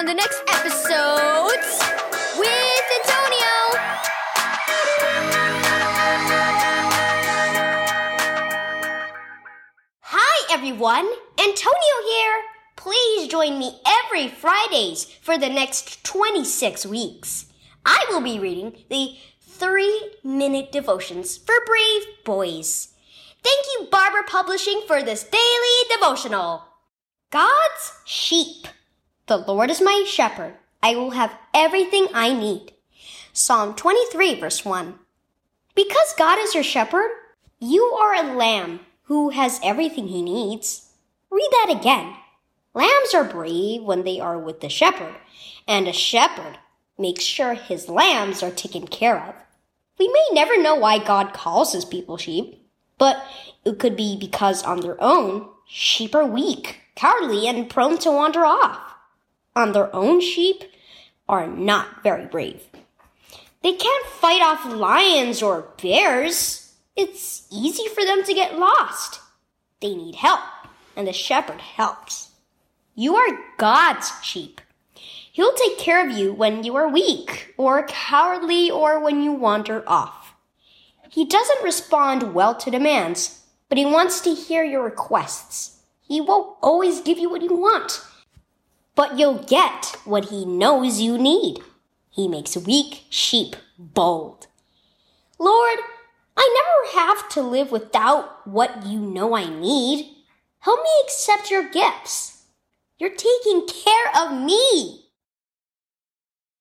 on the next episodes with Antonio. Hi, everyone. Antonio here. Please join me every Fridays for the next 26 weeks. I will be reading the three minute devotions for brave boys. Thank you, Barbour Publishing, for this daily devotional. God's sheep. The Lord is my shepherd. I will have everything I need. Psalm 23, verse 1. Because God is your shepherd, you are a lamb who has everything he needs. Read that again. Lambs are brave when they are with the shepherd, and a shepherd makes sure his lambs are taken care of. We may never know why God calls his people sheep, but it could be because on their own, sheep are weak, cowardly, and prone to wander off. On their own, sheep are not very brave. They can't fight off lions or bears. It's easy for them to get lost. They need help, and the shepherd helps. You are God's sheep. He'll take care of you when you are weak, or cowardly, or when you wander off. He doesn't respond well to demands, but he wants to hear your requests. He won't always give you what you want, but you'll get what he knows you need. He makes weak sheep bold. Lord, I never have to live without what you know I need. Help me accept your gifts. You're taking care of me.